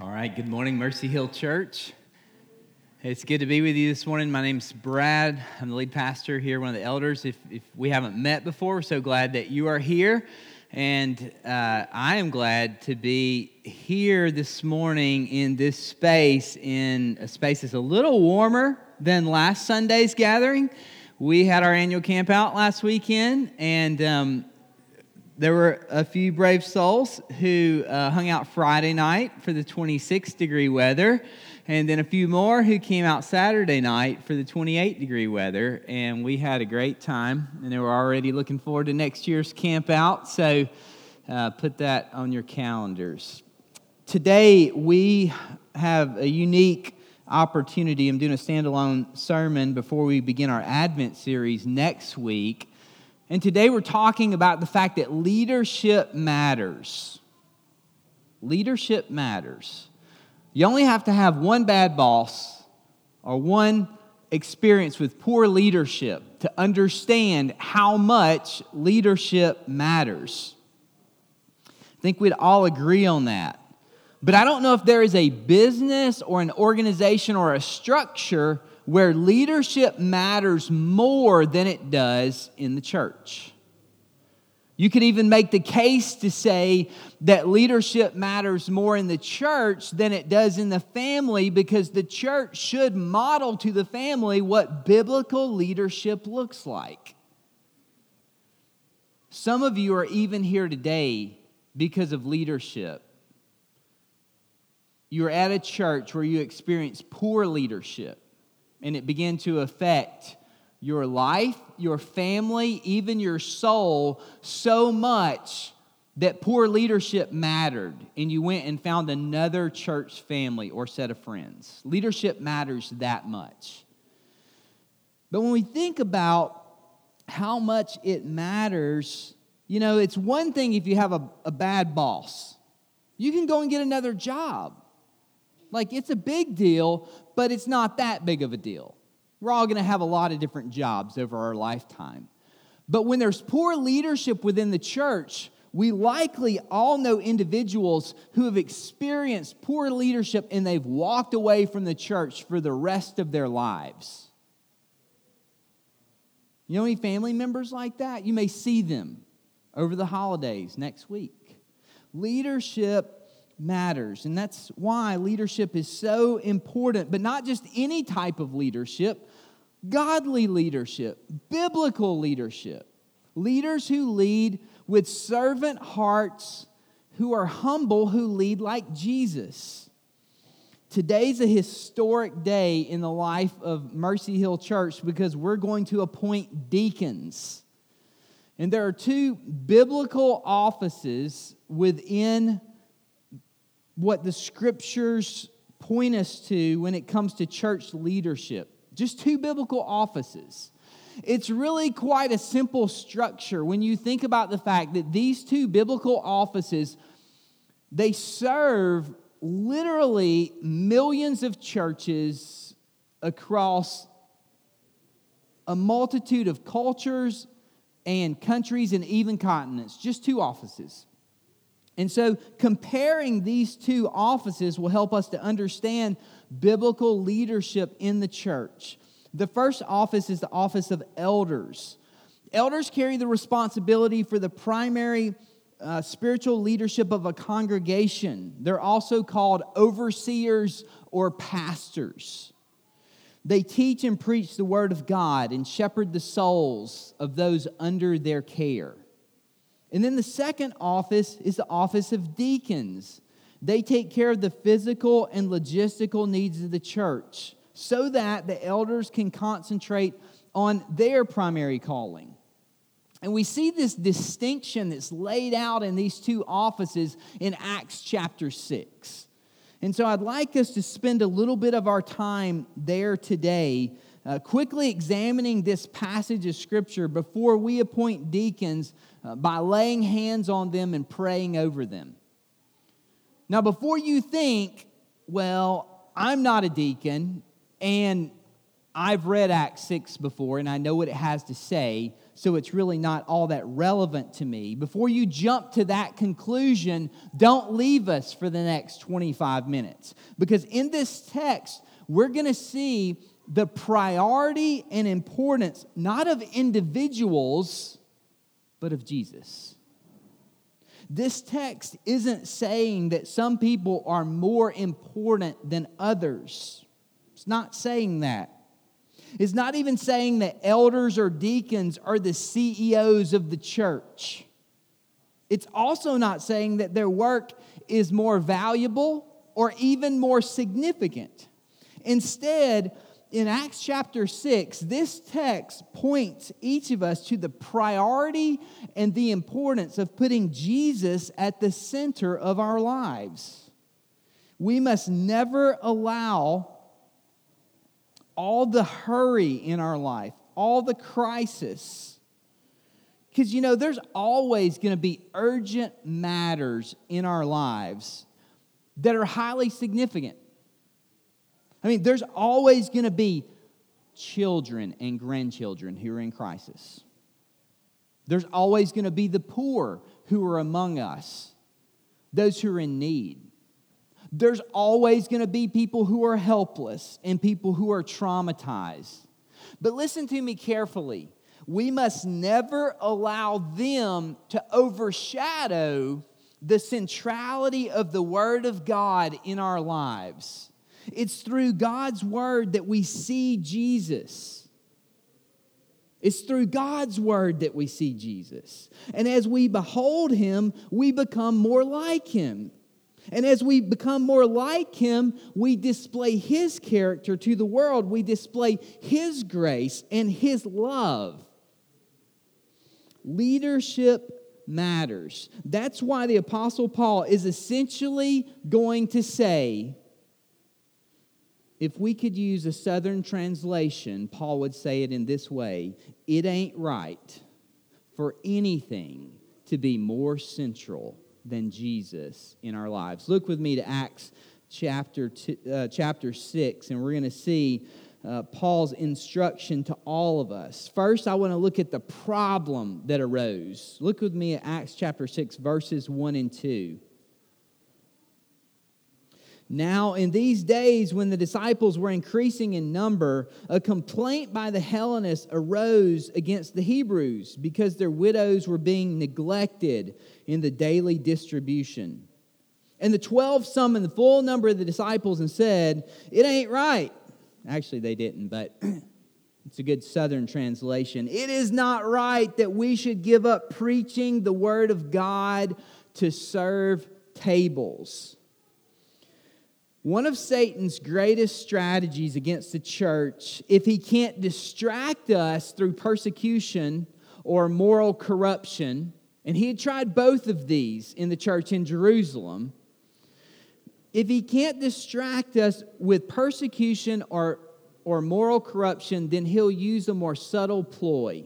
All right, good morning, Mercy Hill Church. It's good to be with you this morning. My name's Brad. I'm the lead pastor here, one of the elders. If, if we haven't met before, we're so glad that you are here. And uh, I am glad to be here this morning in this space, in a space that's a little warmer than last Sunday's gathering. We had our annual camp out last weekend, and um, there were a few brave souls who uh, hung out Friday night for the 26 degree weather, and then a few more who came out Saturday night for the 28 degree weather. And we had a great time, and they were already looking forward to next year's camp out. So uh, put that on your calendars. Today, we have a unique opportunity. I'm doing a standalone sermon before we begin our Advent series next week. And today we're talking about the fact that leadership matters. Leadership matters. You only have to have one bad boss or one experience with poor leadership to understand how much leadership matters. I think we'd all agree on that. But I don't know if there is a business or an organization or a structure where leadership matters more than it does in the church. You could even make the case to say that leadership matters more in the church than it does in the family because the church should model to the family what biblical leadership looks like. Some of you are even here today because of leadership. You are at a church where you experience poor leadership and it began to affect your life, your family, even your soul so much that poor leadership mattered, and you went and found another church family or set of friends. Leadership matters that much. But when we think about how much it matters, you know, it's one thing if you have a, a bad boss, you can go and get another job. Like, it's a big deal, but it's not that big of a deal. We're all going to have a lot of different jobs over our lifetime. But when there's poor leadership within the church, we likely all know individuals who have experienced poor leadership and they've walked away from the church for the rest of their lives. You know any family members like that? You may see them over the holidays next week. Leadership matters. And that's why leadership is so important, but not just any type of leadership, godly leadership, biblical leadership. Leaders who lead with servant hearts, who are humble, who lead like Jesus. Today's a historic day in the life of Mercy Hill Church because we're going to appoint deacons. And there are two biblical offices within what the scriptures point us to when it comes to church leadership. Just two biblical offices. It's really quite a simple structure when you think about the fact that these two biblical offices they serve literally millions of churches across a multitude of cultures and countries and even continents. Just two offices. And so, comparing these two offices will help us to understand biblical leadership in the church. The first office is the office of elders. Elders carry the responsibility for the primary uh, spiritual leadership of a congregation. They're also called overseers or pastors. They teach and preach the word of God and shepherd the souls of those under their care. And then the second office is the office of deacons. They take care of the physical and logistical needs of the church so that the elders can concentrate on their primary calling. And we see this distinction that's laid out in these two offices in Acts chapter 6. And so I'd like us to spend a little bit of our time there today uh, quickly examining this passage of Scripture before we appoint deacons uh, by laying hands on them and praying over them. Now, before you think, well, I'm not a deacon and I've read Acts 6 before and I know what it has to say, so it's really not all that relevant to me. Before you jump to that conclusion, don't leave us for the next 25 minutes. Because in this text, we're going to see the priority and importance not of individuals, but of Jesus. This text isn't saying that some people are more important than others. It's not saying that. It's not even saying that elders or deacons are the CEOs of the church. It's also not saying that their work is more valuable or even more significant. Instead, in Acts chapter 6, this text points each of us to the priority and the importance of putting Jesus at the center of our lives. We must never allow all the hurry in our life, all the crisis. Because, you know, there's always going to be urgent matters in our lives that are highly significant. I mean, there's always going to be children and grandchildren who are in crisis. There's always going to be the poor who are among us, those who are in need. There's always going to be people who are helpless and people who are traumatized. But listen to me carefully. We must never allow them to overshadow the centrality of the Word of God in our lives. It's through God's Word that we see Jesus. It's through God's Word that we see Jesus. And as we behold Him, we become more like Him. And as we become more like him, we display his character to the world. We display his grace and his love. Leadership matters. That's why the Apostle Paul is essentially going to say, if we could use a southern translation, Paul would say it in this way it ain't right for anything to be more central than Jesus in our lives. Look with me to Acts chapter, two, uh, chapter 6, and we're going to see uh, Paul's instruction to all of us. First, I want to look at the problem that arose. Look with me at Acts chapter 6, verses 1 and 2. Now, in these days, when the disciples were increasing in number, a complaint by the Hellenists arose against the Hebrews because their widows were being neglected in the daily distribution. And the 12 summoned the full number of the disciples and said, It ain't right. Actually, they didn't, but it's a good southern translation. It is not right that we should give up preaching the word of God to serve tables. One of Satan's greatest strategies against the church, if he can't distract us through persecution or moral corruption, and he had tried both of these in the church in Jerusalem, if he can't distract us with persecution or, or moral corruption, then he'll use a more subtle ploy.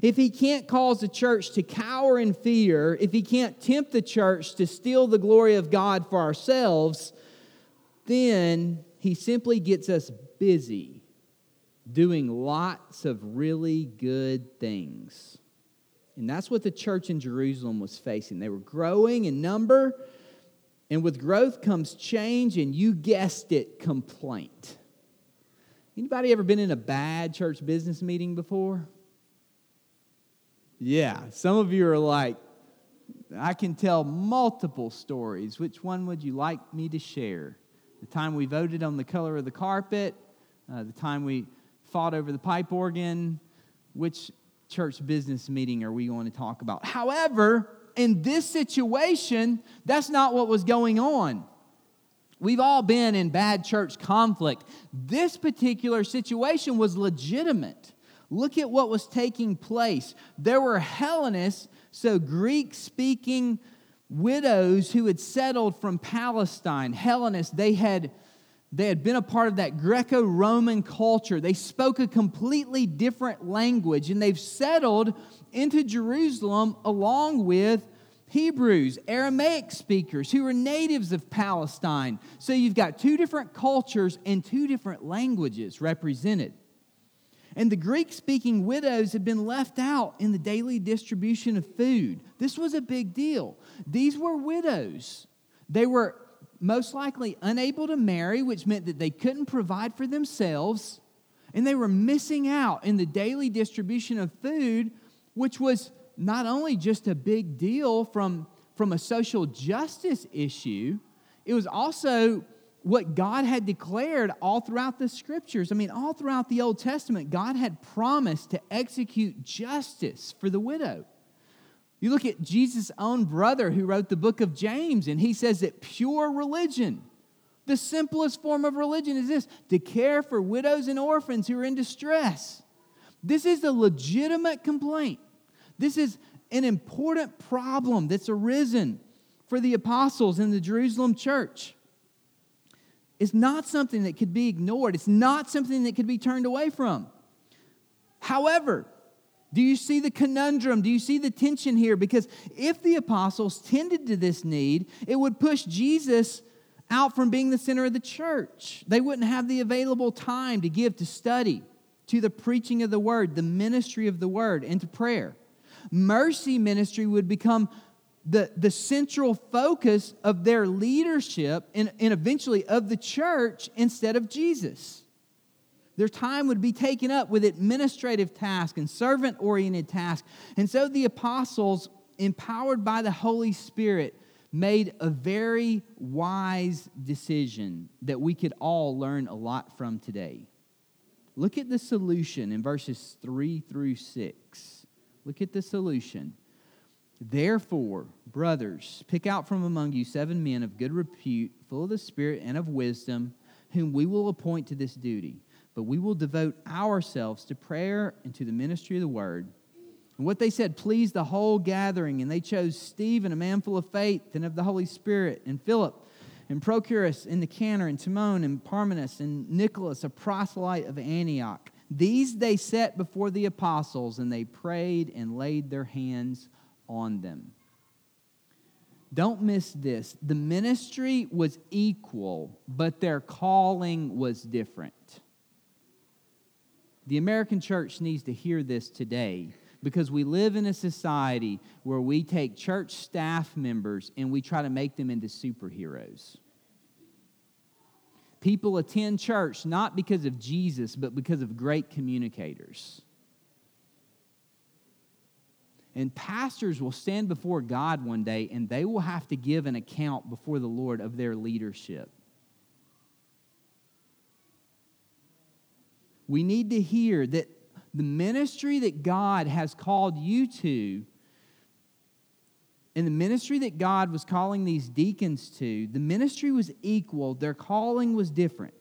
If he can't cause the church to cower in fear, if he can't tempt the church to steal the glory of God for ourselves, then he simply gets us busy doing lots of really good things. And that's what the church in Jerusalem was facing. They were growing in number, and with growth comes change, and you guessed it, complaint. Anybody ever been in a bad church business meeting before? Yeah, some of you are like, I can tell multiple stories. Which one would you like me to share? The time we voted on the color of the carpet, uh, the time we fought over the pipe organ, which church business meeting are we going to talk about? However, in this situation, that's not what was going on. We've all been in bad church conflict. This particular situation was legitimate. Look at what was taking place. There were Hellenists, so Greek speaking widows who had settled from Palestine, Hellenists, they had, they had been a part of that Greco Roman culture. They spoke a completely different language, and they've settled into Jerusalem along with Hebrews, Aramaic speakers who are natives of Palestine. So you've got two different cultures and two different languages represented. And the Greek speaking widows had been left out in the daily distribution of food. This was a big deal. These were widows. They were most likely unable to marry, which meant that they couldn't provide for themselves, and they were missing out in the daily distribution of food, which was not only just a big deal from, from a social justice issue, it was also what God had declared all throughout the scriptures. I mean, all throughout the Old Testament, God had promised to execute justice for the widow. You look at Jesus' own brother who wrote the book of James, and he says that pure religion, the simplest form of religion, is this to care for widows and orphans who are in distress. This is a legitimate complaint. This is an important problem that's arisen for the apostles in the Jerusalem church. It's not something that could be ignored, it's not something that could be turned away from. However, do you see the conundrum? Do you see the tension here? Because if the apostles tended to this need, it would push Jesus out from being the center of the church. They wouldn't have the available time to give to study, to the preaching of the word, the ministry of the word, and to prayer. Mercy ministry would become the, the central focus of their leadership and, and eventually of the church instead of Jesus. Their time would be taken up with administrative tasks and servant oriented tasks. And so the apostles, empowered by the Holy Spirit, made a very wise decision that we could all learn a lot from today. Look at the solution in verses 3 through 6. Look at the solution. Therefore, brothers, pick out from among you seven men of good repute, full of the Spirit and of wisdom, whom we will appoint to this duty. But we will devote ourselves to prayer and to the ministry of the word. And what they said pleased the whole gathering, and they chose Stephen, a man full of faith and of the Holy Spirit, and Philip, and Prochorus, and Nicanor, and Timon, and Parmenas, and Nicholas, a proselyte of Antioch. These they set before the apostles, and they prayed and laid their hands on them. Don't miss this. The ministry was equal, but their calling was different. The American church needs to hear this today because we live in a society where we take church staff members and we try to make them into superheroes. People attend church not because of Jesus, but because of great communicators. And pastors will stand before God one day and they will have to give an account before the Lord of their leadership. We need to hear that the ministry that God has called you to, and the ministry that God was calling these deacons to, the ministry was equal, their calling was different.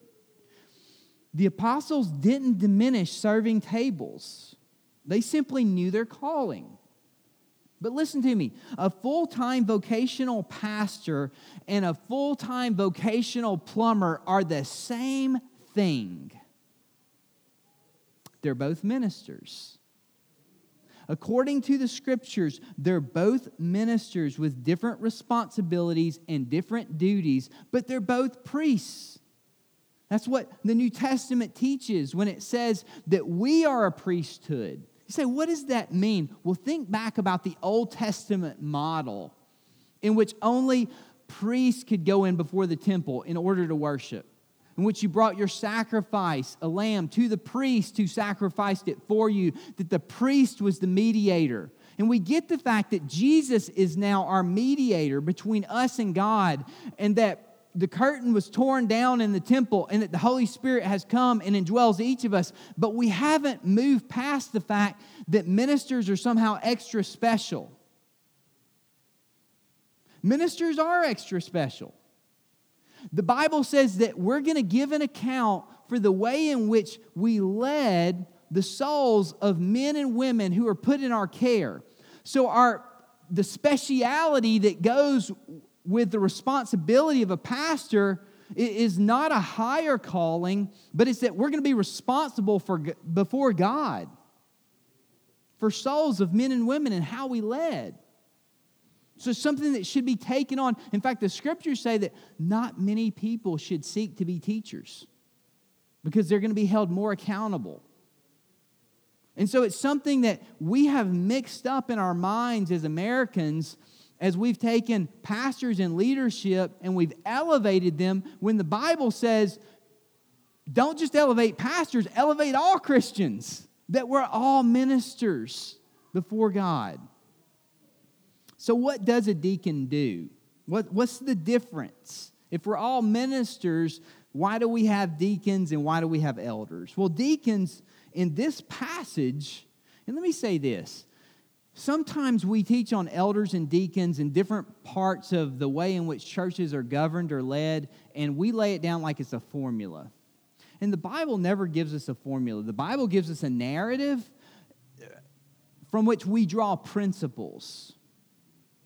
The apostles didn't diminish serving tables, they simply knew their calling. But listen to me a full time vocational pastor and a full time vocational plumber are the same thing. They're both ministers. According to the scriptures, they're both ministers with different responsibilities and different duties, but they're both priests. That's what the New Testament teaches when it says that we are a priesthood. You say, what does that mean? Well, think back about the Old Testament model in which only priests could go in before the temple in order to worship, in which you brought your sacrifice, a lamb, to the priest who sacrificed it for you, that the priest was the mediator. And we get the fact that Jesus is now our mediator between us and God, and that the curtain was torn down in the temple and that the Holy Spirit has come and indwells each of us, but we haven't moved past the fact that ministers are somehow extra special. Ministers are extra special. The Bible says that we're going to give an account for the way in which we led the souls of men and women who are put in our care. So our the speciality that goes with the responsibility of a pastor is not a higher calling, but it's that we're going to be responsible for before God for souls of men and women and how we led. So something that should be taken on. In fact, the scriptures say that not many people should seek to be teachers because they're going to be held more accountable. And so it's something that we have mixed up in our minds as Americans as we've taken pastors and leadership and we've elevated them when the Bible says, don't just elevate pastors, elevate all Christians, that we're all ministers before God. So, what does a deacon do? What, what's the difference? If we're all ministers, why do we have deacons and why do we have elders? Well, deacons in this passage, and let me say this sometimes we teach on elders and deacons in different parts of the way in which churches are governed or led, and we lay it down like it's a formula. And the Bible never gives us a formula, the Bible gives us a narrative from which we draw principles.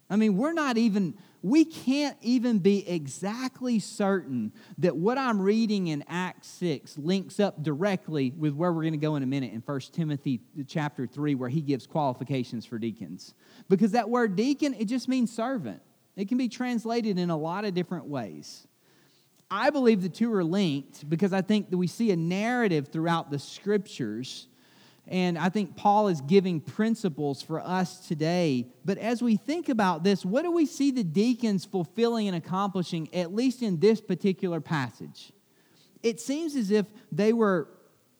I mean, we're not even we can't even be exactly certain that what I'm reading in Acts 6 links up directly with where we're going to go in a minute in 1 Timothy chapter 3 where he gives qualifications for deacons. Because that word deacon it just means servant. It can be translated in a lot of different ways. I believe the two are linked because I think that we see a narrative throughout the scriptures and I think Paul is giving principles for us today. But as we think about this, what do we see the deacons fulfilling and accomplishing, at least in this particular passage? It seems as if they were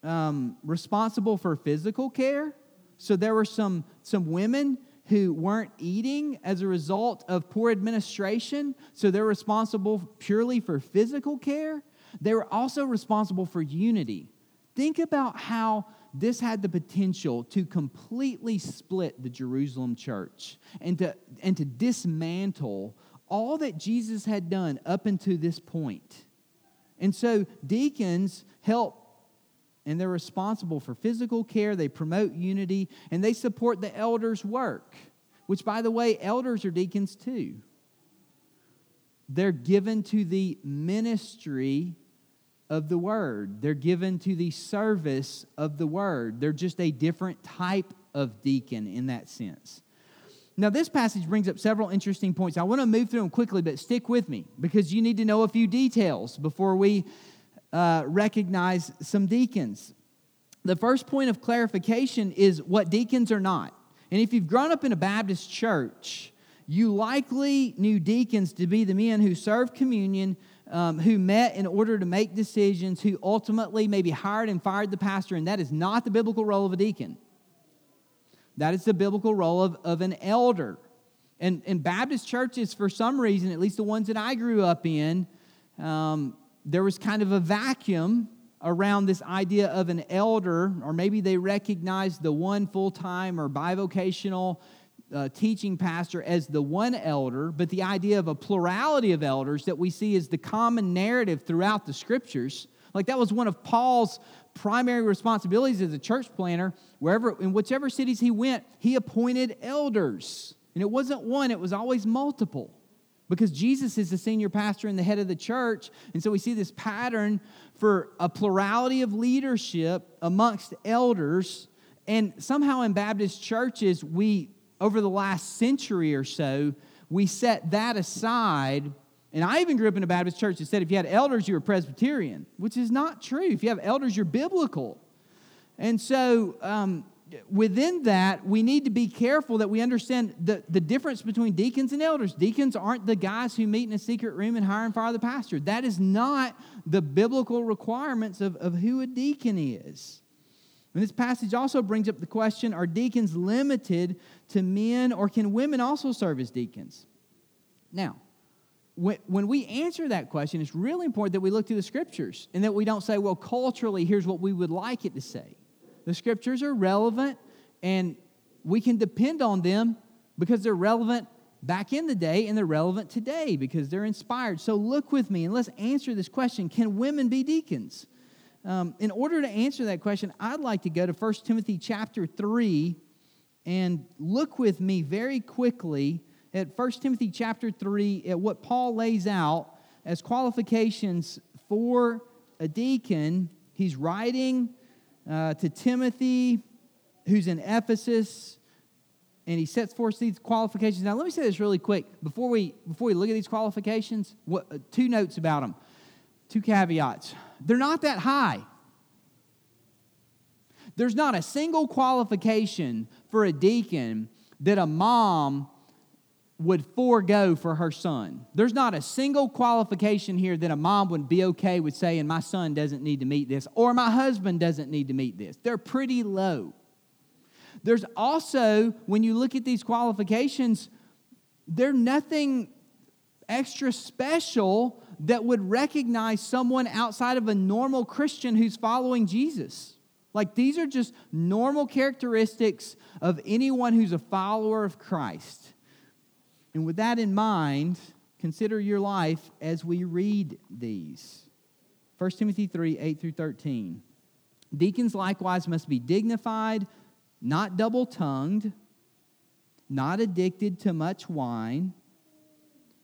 um, responsible for physical care. So there were some, some women who weren't eating as a result of poor administration. So they're responsible purely for physical care. They were also responsible for unity. Think about how this had the potential to completely split the Jerusalem church and to, and to dismantle all that Jesus had done up until this point. And so deacons help and they're responsible for physical care, they promote unity, and they support the elders' work, which, by the way, elders are deacons too. They're given to the ministry of the word. They're given to the service of the word. They're just a different type of deacon in that sense. Now, this passage brings up several interesting points. I want to move through them quickly, but stick with me because you need to know a few details before we uh, recognize some deacons. The first point of clarification is what deacons are not. And if you've grown up in a Baptist church, you likely knew deacons to be the men who serve communion, um, who met in order to make decisions, who ultimately maybe hired and fired the pastor, and that is not the biblical role of a deacon. That is the biblical role of, of an elder. And in Baptist churches, for some reason, at least the ones that I grew up in, um, there was kind of a vacuum around this idea of an elder, or maybe they recognized the one full time or bivocational uh, teaching pastor as the one elder, but the idea of a plurality of elders that we see is the common narrative throughout the scriptures. Like that was one of Paul's primary responsibilities as a church planner. Wherever, in whichever cities he went, he appointed elders. And it wasn't one, it was always multiple. Because Jesus is the senior pastor and the head of the church. And so we see this pattern for a plurality of leadership amongst elders. And somehow in Baptist churches, we over the last century or so, we set that aside. And I even grew up in a Baptist church that said if you had elders, you were Presbyterian, which is not true. If you have elders, you're biblical. And so, um, within that, we need to be careful that we understand the, the difference between deacons and elders. Deacons aren't the guys who meet in a secret room and hire and fire the pastor. That is not the biblical requirements of, of who a deacon is. And this passage also brings up the question are deacons limited to men or can women also serve as deacons? Now, when we answer that question, it's really important that we look to the scriptures and that we don't say, well, culturally, here's what we would like it to say. The scriptures are relevant and we can depend on them because they're relevant back in the day and they're relevant today because they're inspired. So look with me and let's answer this question Can women be deacons? Um, in order to answer that question, I'd like to go to 1 Timothy chapter 3 and look with me very quickly at 1 Timothy chapter 3 at what Paul lays out as qualifications for a deacon. He's writing uh, to Timothy, who's in Ephesus, and he sets forth these qualifications. Now, let me say this really quick before we before we look at these qualifications. What, uh, two notes about them, two caveats. They're not that high. There's not a single qualification for a deacon that a mom would forego for her son. There's not a single qualification here that a mom would be okay with saying, My son doesn't need to meet this, or my husband doesn't need to meet this. They're pretty low. There's also, when you look at these qualifications, they're nothing extra special that would recognize someone outside of a normal Christian who's following Jesus. Like these are just normal characteristics of anyone who's a follower of Christ. And with that in mind, consider your life as we read these. 1 Timothy 3 8 through 13. Deacons likewise must be dignified, not double tongued, not addicted to much wine,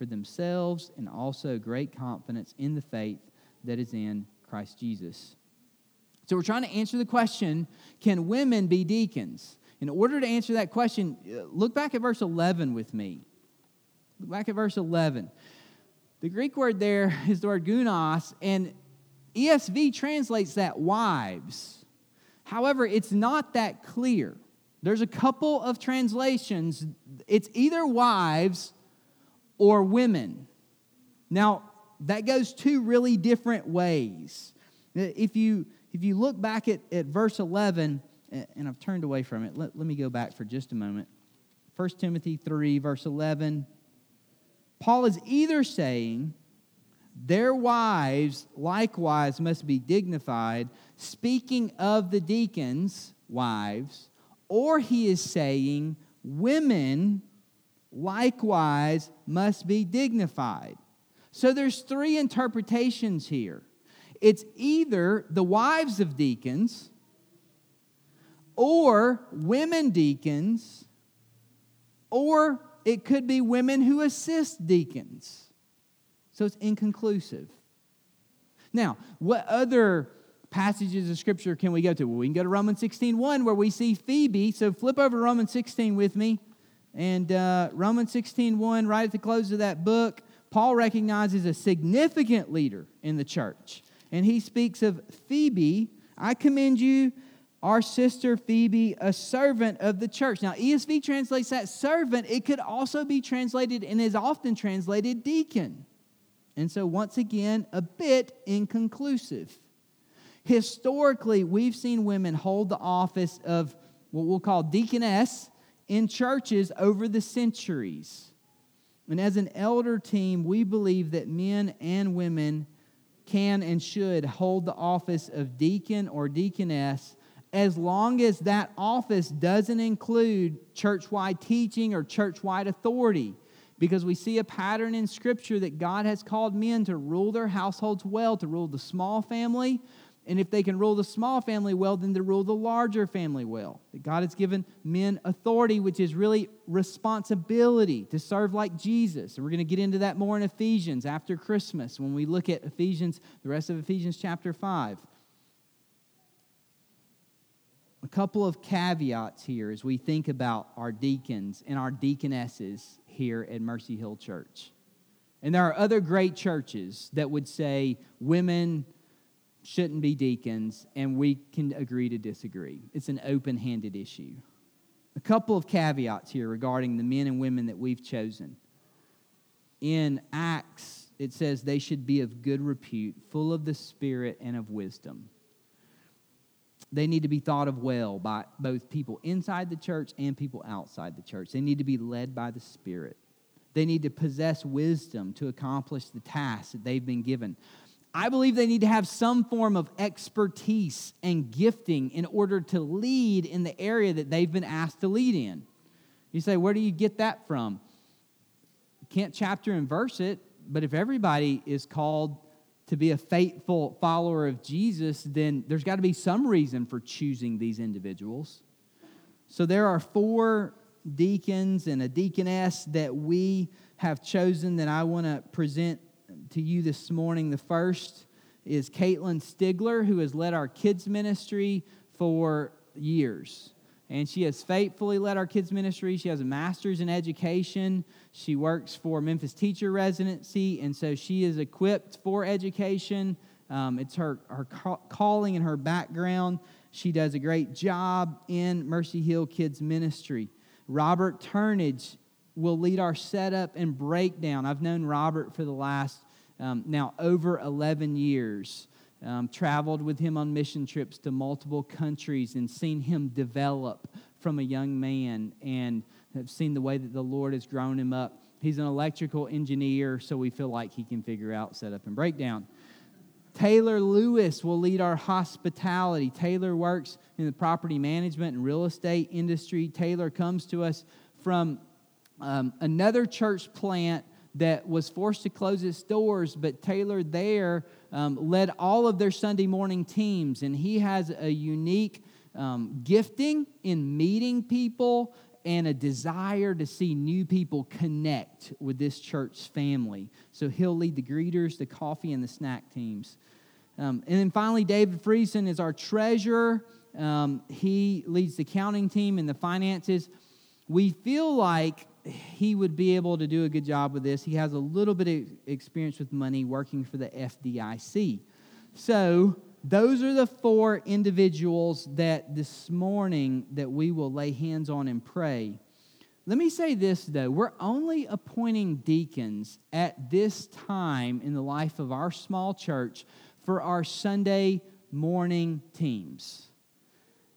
for themselves and also great confidence in the faith that is in Christ Jesus. So, we're trying to answer the question can women be deacons? In order to answer that question, uh, look back at verse 11 with me. Look back at verse 11. The Greek word there is the word gunos, and ESV translates that wives. However, it's not that clear. There's a couple of translations. It's either wives or women. Now, that goes two really different ways. If you, if you look back at, at verse 11, and I've turned away from it, let, let me go back for just a moment. 1 Timothy 3, verse 11. Paul is either saying, their wives likewise must be dignified, speaking of the deacons' wives, or he is saying women likewise must be dignified. So there's three interpretations here. It's either the wives of deacons or women deacons or it could be women who assist deacons. So it's inconclusive. Now, what other passages of scripture can we go to? Well, we can go to Romans 16 1, where we see Phoebe. So flip over to Romans 16 with me. And uh, Romans 16 1, right at the close of that book, Paul recognizes a significant leader in the church. And he speaks of Phoebe. I commend you, our sister Phoebe, a servant of the church. Now, ESV translates that servant. It could also be translated and is often translated deacon. And so, once again, a bit inconclusive. Historically, we've seen women hold the office of what we'll call deaconess in churches over the centuries. And as an elder team, we believe that men and women can and should hold the office of deacon or deaconess as long as that office doesn't include church wide teaching or church wide authority because we see a pattern in Scripture that God has called men to rule their households well, to rule the small family. And if they can rule the small family well, then they rule the larger family well. That God has given men authority, which is really responsibility to serve like Jesus. And we're going to get into that more in Ephesians after Christmas when we look at Ephesians, the rest of Ephesians chapter 5. A couple of caveats here as we think about our deacons and our deaconesses here at Mercy Hill Church. And there are other great churches that would say women shouldn't be deacons, and we can agree to disagree. It's an open handed issue. A couple of caveats here regarding the men and women that we've chosen. In Acts, it says they should be of good repute, full of the Spirit and of wisdom. They need to be thought of well by both people inside the church and people outside the church. They need to be led by the Spirit. They need to possess wisdom to accomplish the tasks that they've been given. I believe they need to have some form of expertise and gifting in order to lead in the area that they've been asked to lead in. You say, where do you get that from? can't chapter and verse it, but if everybody is called to be a faithful follower of Jesus, then there's got to be some reason for choosing these individuals. So there are four deacons and a deaconess that we have chosen that I want to present to you this morning. The first is Caitlin Stigler, who has led our kids' ministry for years. And she has faithfully led our kids' ministry. She has a master's in education. She works for Memphis Teacher Residency, and so she is equipped for education. Um, it's her, her calling and her background. She does a great job in Mercy Hill Kids Ministry. Robert Turnage will lead our setup and breakdown. I've known Robert for the last um, now over 11 years. Um, traveled with him on mission trips to multiple countries and seen him develop from a young man and have seen the way that the Lord has grown him up. He's an electrical engineer, so we feel like he can figure out setup and breakdown. Taylor Lewis will lead our hospitality. Taylor works in the property management and real estate industry. Taylor comes to us from um, another church plant that was forced to close its doors, but Taylor there um, led all of their Sunday morning teams, and he has a unique um, gifting in meeting people and a desire to see new people connect with this church family. So he'll lead the greeters, the coffee, and the snack teams. Um, and then finally, David Friesen is our treasurer. Um, he leads the accounting team and the finances. We feel like he would be able to do a good job with this. He has a little bit of experience with money working for the FDIC. So, those are the four individuals that this morning that we will lay hands on and pray. Let me say this though, we're only appointing deacons at this time in the life of our small church for our Sunday morning teams.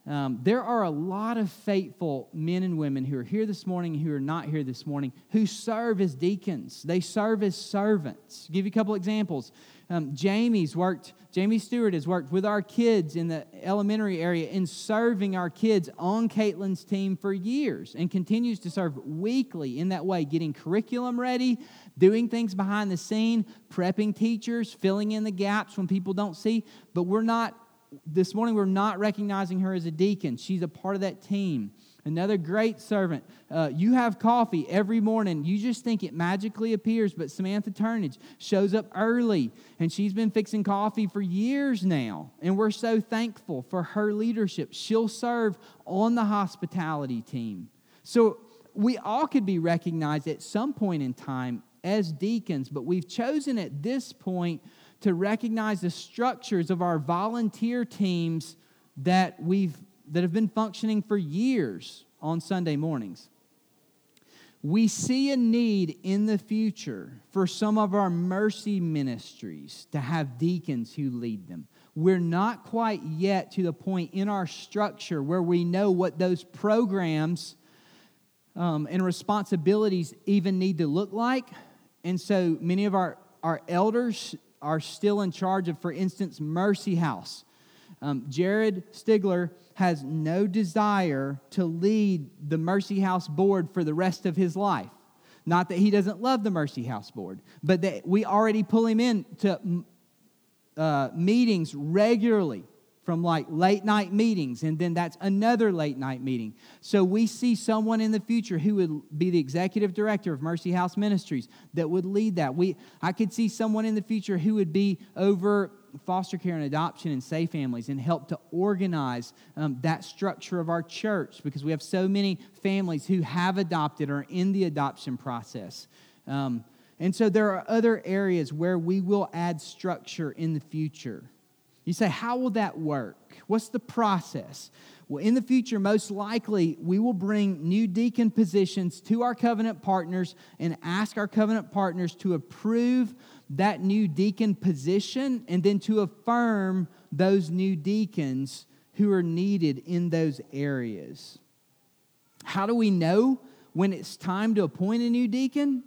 Um, there are a lot of faithful men and women who are here this morning who are not here this morning who serve as deacons. They serve as servants. I'll give you a couple examples. Um, Jamie's worked, Jamie Stewart has worked with our kids in the elementary area in serving our kids on Caitlin's team for years and continues to serve weekly in that way, getting curriculum ready, doing things behind the scene, prepping teachers, filling in the gaps when people don't see. But we're not this morning we're not recognizing her as a deacon. She's a part of that team. Another great servant. Uh, you have coffee every morning. You just think it magically appears, but Samantha Turnage shows up early, and she's been fixing coffee for years now. And we're so thankful for her leadership. She'll serve on the hospitality team. So we all could be recognized at some point in time as deacons, but we've chosen at this point to recognize the structures of our volunteer teams that we've that have been functioning for years on Sunday mornings. We see a need in the future for some of our mercy ministries to have deacons who lead them. We're not quite yet to the point in our structure where we know what those programs um, and responsibilities even need to look like. And so many of our, our elders are still in charge of, for instance, Mercy House. Um, Jared Stigler has no desire to lead the Mercy House board for the rest of his life. Not that he doesn't love the Mercy House board, but that we already pull him in to uh, meetings regularly from like late night meetings, and then that's another late night meeting. So we see someone in the future who would be the executive director of Mercy House Ministries that would lead that. We, I could see someone in the future who would be over foster care and adoption and safe families and help to organize um, that structure of our church because we have so many families who have adopted or in the adoption process. Um, and so there are other areas where we will add structure in the future. You say, how will that work? What's the process? Well, in the future, most likely, we will bring new deacon positions to our covenant partners and ask our covenant partners to approve that new deacon position and then to affirm those new deacons who are needed in those areas. How do we know when it's time to appoint a new deacon?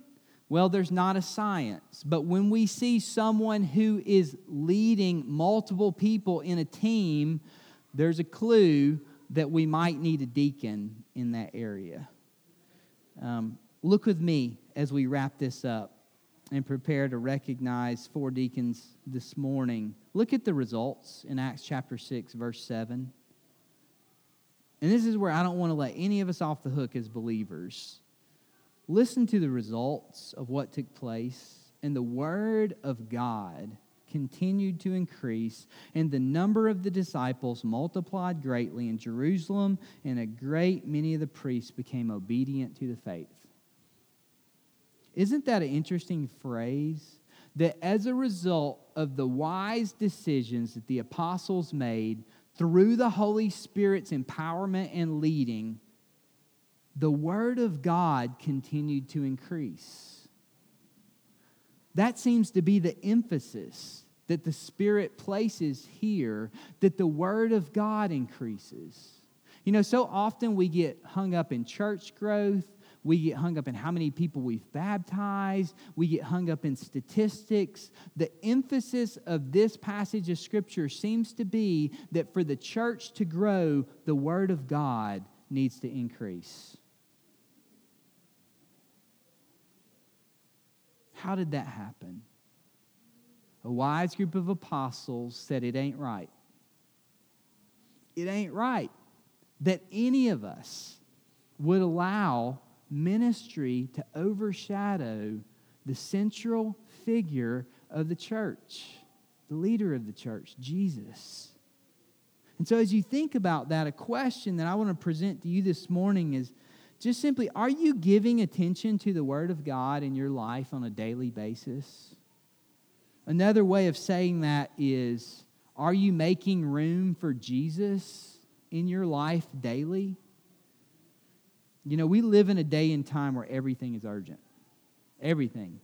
Well, there's not a science, but when we see someone who is leading multiple people in a team, there's a clue that we might need a deacon in that area. Um, look with me as we wrap this up. and prepare to recognize four deacons this morning, look at the results in Acts chapter 6, verse 7. And this is where I don't want to let any of us off the hook as believers. Listen to the results of what took place, and the word of God continued to increase, and the number of the disciples multiplied greatly in Jerusalem, and a great many of the priests became obedient to the faith. Isn't that an interesting phrase? That as a result of the wise decisions that the apostles made through the Holy Spirit's empowerment and leading, the Word of God continued to increase. That seems to be the emphasis that the Spirit places here, that the Word of God increases. You know, so often we get hung up in church growth we get hung up in how many people we've baptized. We get hung up in statistics. The emphasis of this passage of Scripture seems to be that for the church to grow, the Word of God needs to increase. How did that happen? A wise group of apostles said it ain't right. It ain't right that any of us would allow ministry to overshadow the central figure of the church, the leader of the church, Jesus. And so, as you think about that, a question that I want to present to you this morning is just simply are you giving attention to the Word of God in your life on a daily basis? Another way of saying that is are you making room for Jesus in your life daily? You know, we live in a day and time where everything is urgent. Everything.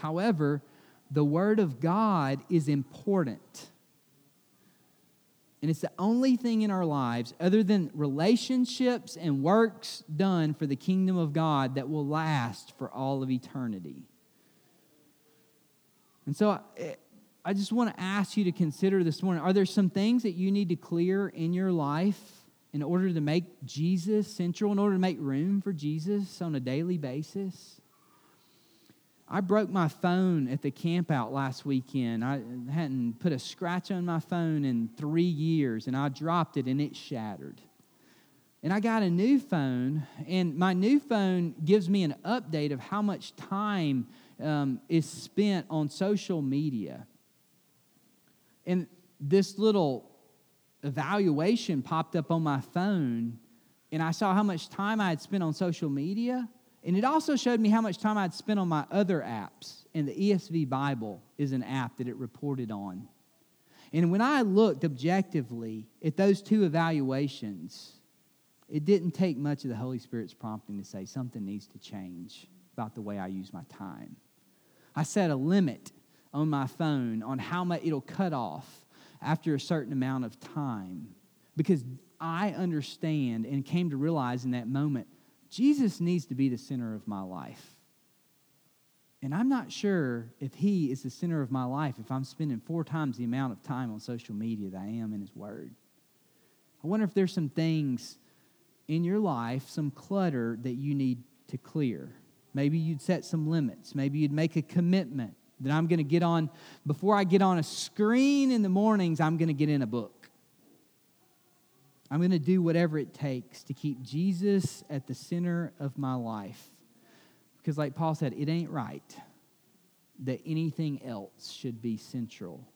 However, the Word of God is important. And it's the only thing in our lives, other than relationships and works done for the kingdom of God, that will last for all of eternity. And so I just want to ask you to consider this morning are there some things that you need to clear in your life? in order to make Jesus central, in order to make room for Jesus on a daily basis. I broke my phone at the campout last weekend. I hadn't put a scratch on my phone in three years, and I dropped it and it shattered. And I got a new phone, and my new phone gives me an update of how much time um, is spent on social media. And this little evaluation popped up on my phone, and I saw how much time I had spent on social media. And it also showed me how much time I'd spent on my other apps. And the ESV Bible is an app that it reported on. And when I looked objectively at those two evaluations, it didn't take much of the Holy Spirit's prompting to say something needs to change about the way I use my time. I set a limit on my phone on how much it'll cut off after a certain amount of time because I understand and came to realize in that moment Jesus needs to be the center of my life. And I'm not sure if He is the center of my life if I'm spending four times the amount of time on social media that I am in His Word. I wonder if there's some things in your life, some clutter that you need to clear. Maybe you'd set some limits. Maybe you'd make a commitment that I'm going to get on, before I get on a screen in the mornings, I'm going to get in a book. I'm going to do whatever it takes to keep Jesus at the center of my life. Because, like Paul said, it ain't right that anything else should be central.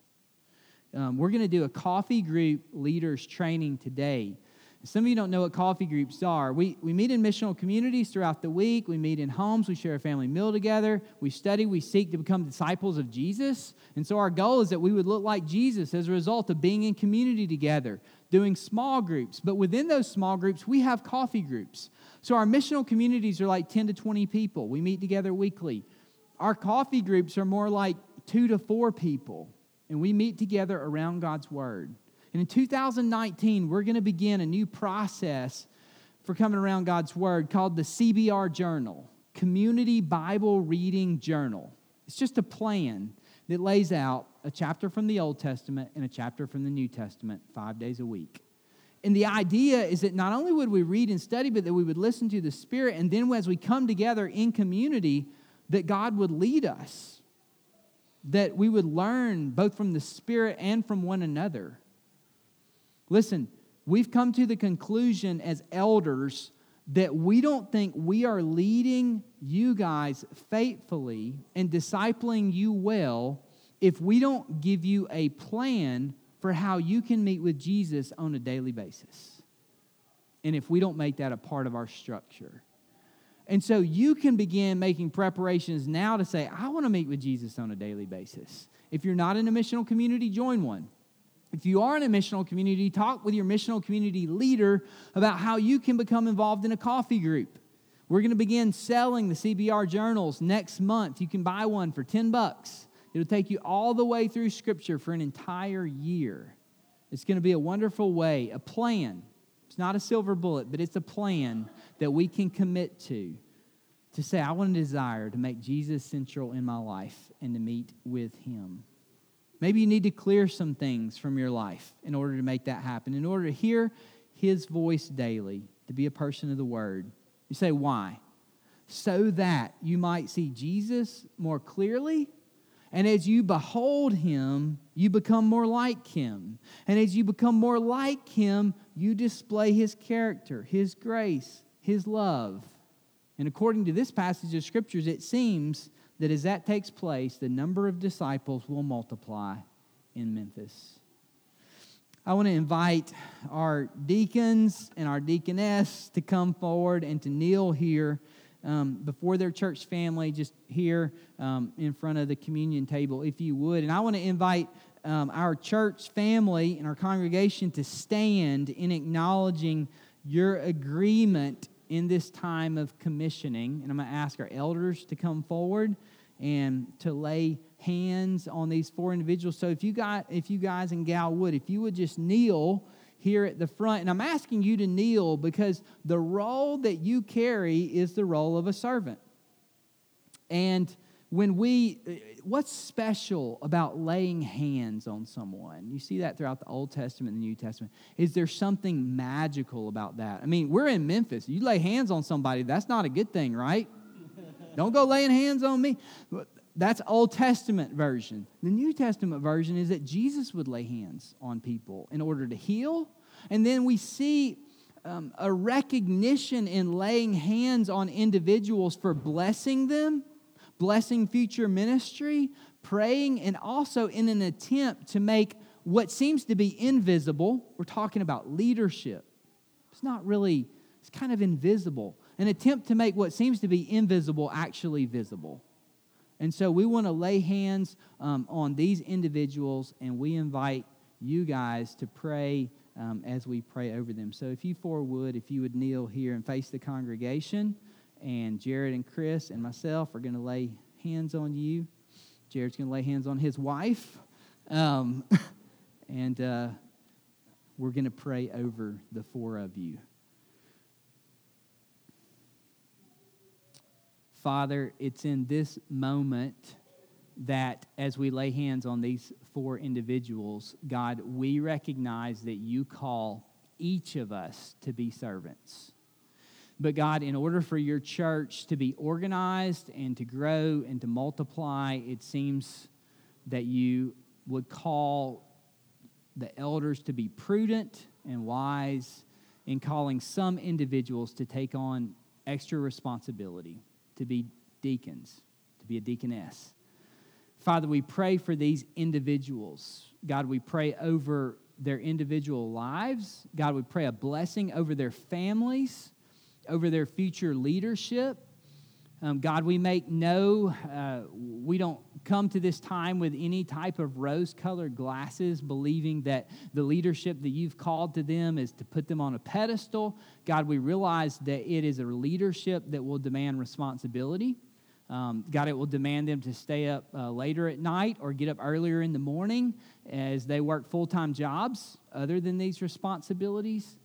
Um, we're going to do a coffee group leaders training today. Some of you don't know what coffee groups are. We, we meet in missional communities throughout the week. We meet in homes. We share a family meal together. We study. We seek to become disciples of Jesus. And so our goal is that we would look like Jesus as a result of being in community together, doing small groups. But within those small groups, we have coffee groups. So our missional communities are like 10 to 20 people. We meet together weekly. Our coffee groups are more like two to four people, and we meet together around God's Word. And in 2019, we're going to begin a new process for coming around God's Word called the CBR Journal, Community Bible Reading Journal. It's just a plan that lays out a chapter from the Old Testament and a chapter from the New Testament five days a week. And the idea is that not only would we read and study, but that we would listen to the Spirit. And then as we come together in community, that God would lead us, that we would learn both from the Spirit and from one another. Listen, we've come to the conclusion as elders that we don't think we are leading you guys faithfully and discipling you well if we don't give you a plan for how you can meet with Jesus on a daily basis. And if we don't make that a part of our structure. And so you can begin making preparations now to say, I want to meet with Jesus on a daily basis. If you're not in a missional community, join one. If you are in a missional community, talk with your missional community leader about how you can become involved in a coffee group. We're going to begin selling the CBR journals next month. You can buy one for 10 bucks. It'll take you all the way through Scripture for an entire year. It's going to be a wonderful way, a plan. It's not a silver bullet, but it's a plan that we can commit to. To say, I want to desire to make Jesus central in my life and to meet with Him. Maybe you need to clear some things from your life in order to make that happen, in order to hear His voice daily, to be a person of the Word. You say, why? So that you might see Jesus more clearly and as you behold him, you become more like him. And as you become more like him, you display his character, his grace, his love. And according to this passage of scriptures, it seems that as that takes place, the number of disciples will multiply in Memphis. I want to invite our deacons and our deaconess to come forward and to kneel here um, before their church family, just here um, in front of the communion table, if you would. And I want to invite um, our church family and our congregation to stand in acknowledging your agreement in this time of commissioning. And I'm going to ask our elders to come forward and to lay hands on these four individuals. So if you got if you guys in gal would, if you would just kneel here at the front. And I'm asking you to kneel because the role that you carry is the role of a servant. And when we, what's special about laying hands on someone? You see that throughout the Old Testament and the New Testament. Is there something magical about that? I mean, we're in Memphis. You lay hands on somebody, that's not a good thing, right? Don't go laying hands on me. That's Old Testament version. The New Testament version is that Jesus would lay hands on people in order to heal. And then we see um, a recognition in laying hands on individuals for blessing them, blessing future ministry, praying, and also in an attempt to make what seems to be invisible, we're talking about leadership. It's not really, it's kind of invisible. An attempt to make what seems to be invisible actually visible. And so we want to lay hands um, on these individuals, and we invite you guys to pray um, as we pray over them. So if you four would, if you would kneel here and face the congregation, and Jared and Chris and myself are going to lay hands on you. Jared's going to lay hands on his wife. Um, and uh, we're going to pray over the four of you. Father, it's in this moment that as we lay hands on these four individuals, God, we recognize that you call each of us to be servants. But God, in order for your church to be organized and to grow and to multiply, it seems that you would call the elders to be prudent and wise in calling some individuals to take on extra responsibility to be deacons, to be a deaconess. Father, we pray for these individuals. God, we pray over their individual lives. God, we pray a blessing over their families, over their future leadership. Um, God, we make no, uh, we don't come to this time with any type of rose colored glasses, believing that the leadership that you've called to them is to put them on a pedestal. God, we realize that it is a leadership that will demand responsibility. Um, God, it will demand them to stay up uh, later at night or get up earlier in the morning as they work full time jobs other than these responsibilities.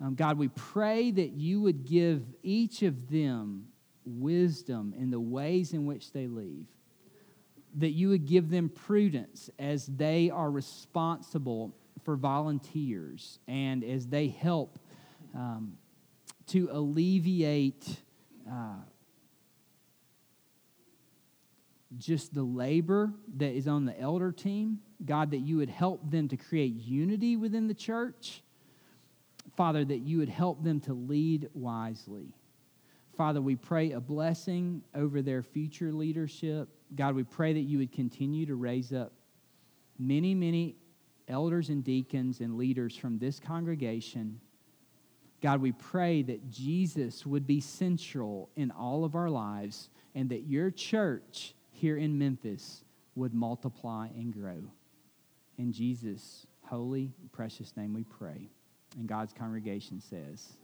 Um, God, we pray that you would give each of them wisdom in the ways in which they leave, that you would give them prudence as they are responsible for volunteers and as they help um, to alleviate uh, just the labor that is on the elder team. God, that you would help them to create unity within the church. Father, that you would help them to lead wisely. Father, we pray a blessing over their future leadership. God, we pray that you would continue to raise up many, many elders and deacons and leaders from this congregation. God, we pray that Jesus would be central in all of our lives and that your church here in Memphis would multiply and grow. In Jesus' holy, precious name we pray. And God's congregation says,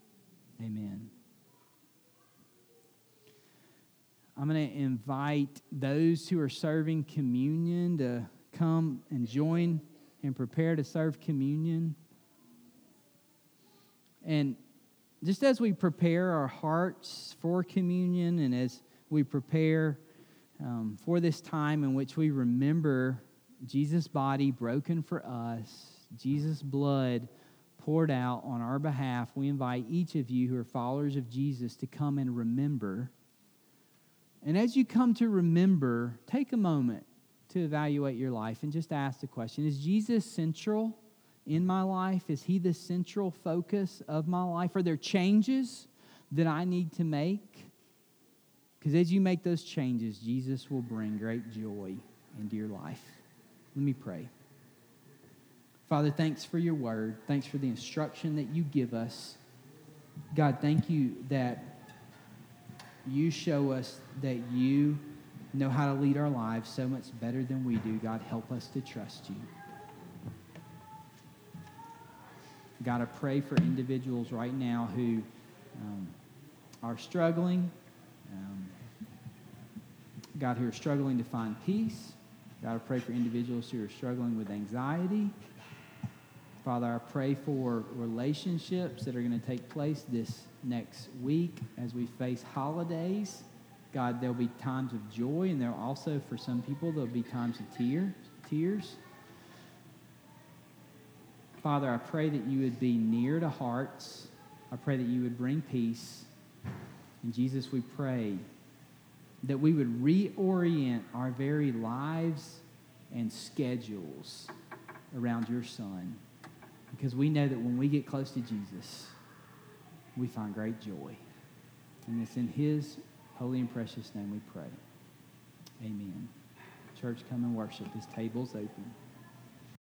Amen. I'm going to invite those who are serving communion to come and join and prepare to serve communion. And just as we prepare our hearts for communion and as we prepare um, for this time in which we remember Jesus' body broken for us, Jesus' blood poured out on our behalf, we invite each of you who are followers of Jesus to come and remember. And as you come to remember, take a moment to evaluate your life and just ask the question Is Jesus central in my life? Is he the central focus of my life? Are there changes that I need to make? Because as you make those changes, Jesus will bring great joy into your life. Let me pray. Father, thanks for your word. Thanks for the instruction that you give us. God, thank you that you show us that you know how to lead our lives so much better than we do. God, help us to trust you. God, I pray for individuals right now who um, are struggling. Um, God, who are struggling to find peace. God, I pray for individuals who are struggling with anxiety. Father, I pray for relationships that are going to take place this next week as we face holidays. God, there'll be times of joy, and there'll also, for some people, there'll be times of tear, tears. Father, I pray that you would be near to hearts. I pray that you would bring peace. And Jesus, we pray that we would reorient our very lives and schedules around your Son. Because we know that when we get close to Jesus, we find great joy. And it's in his holy and precious name we pray. Amen. Church, come and worship. His table's open.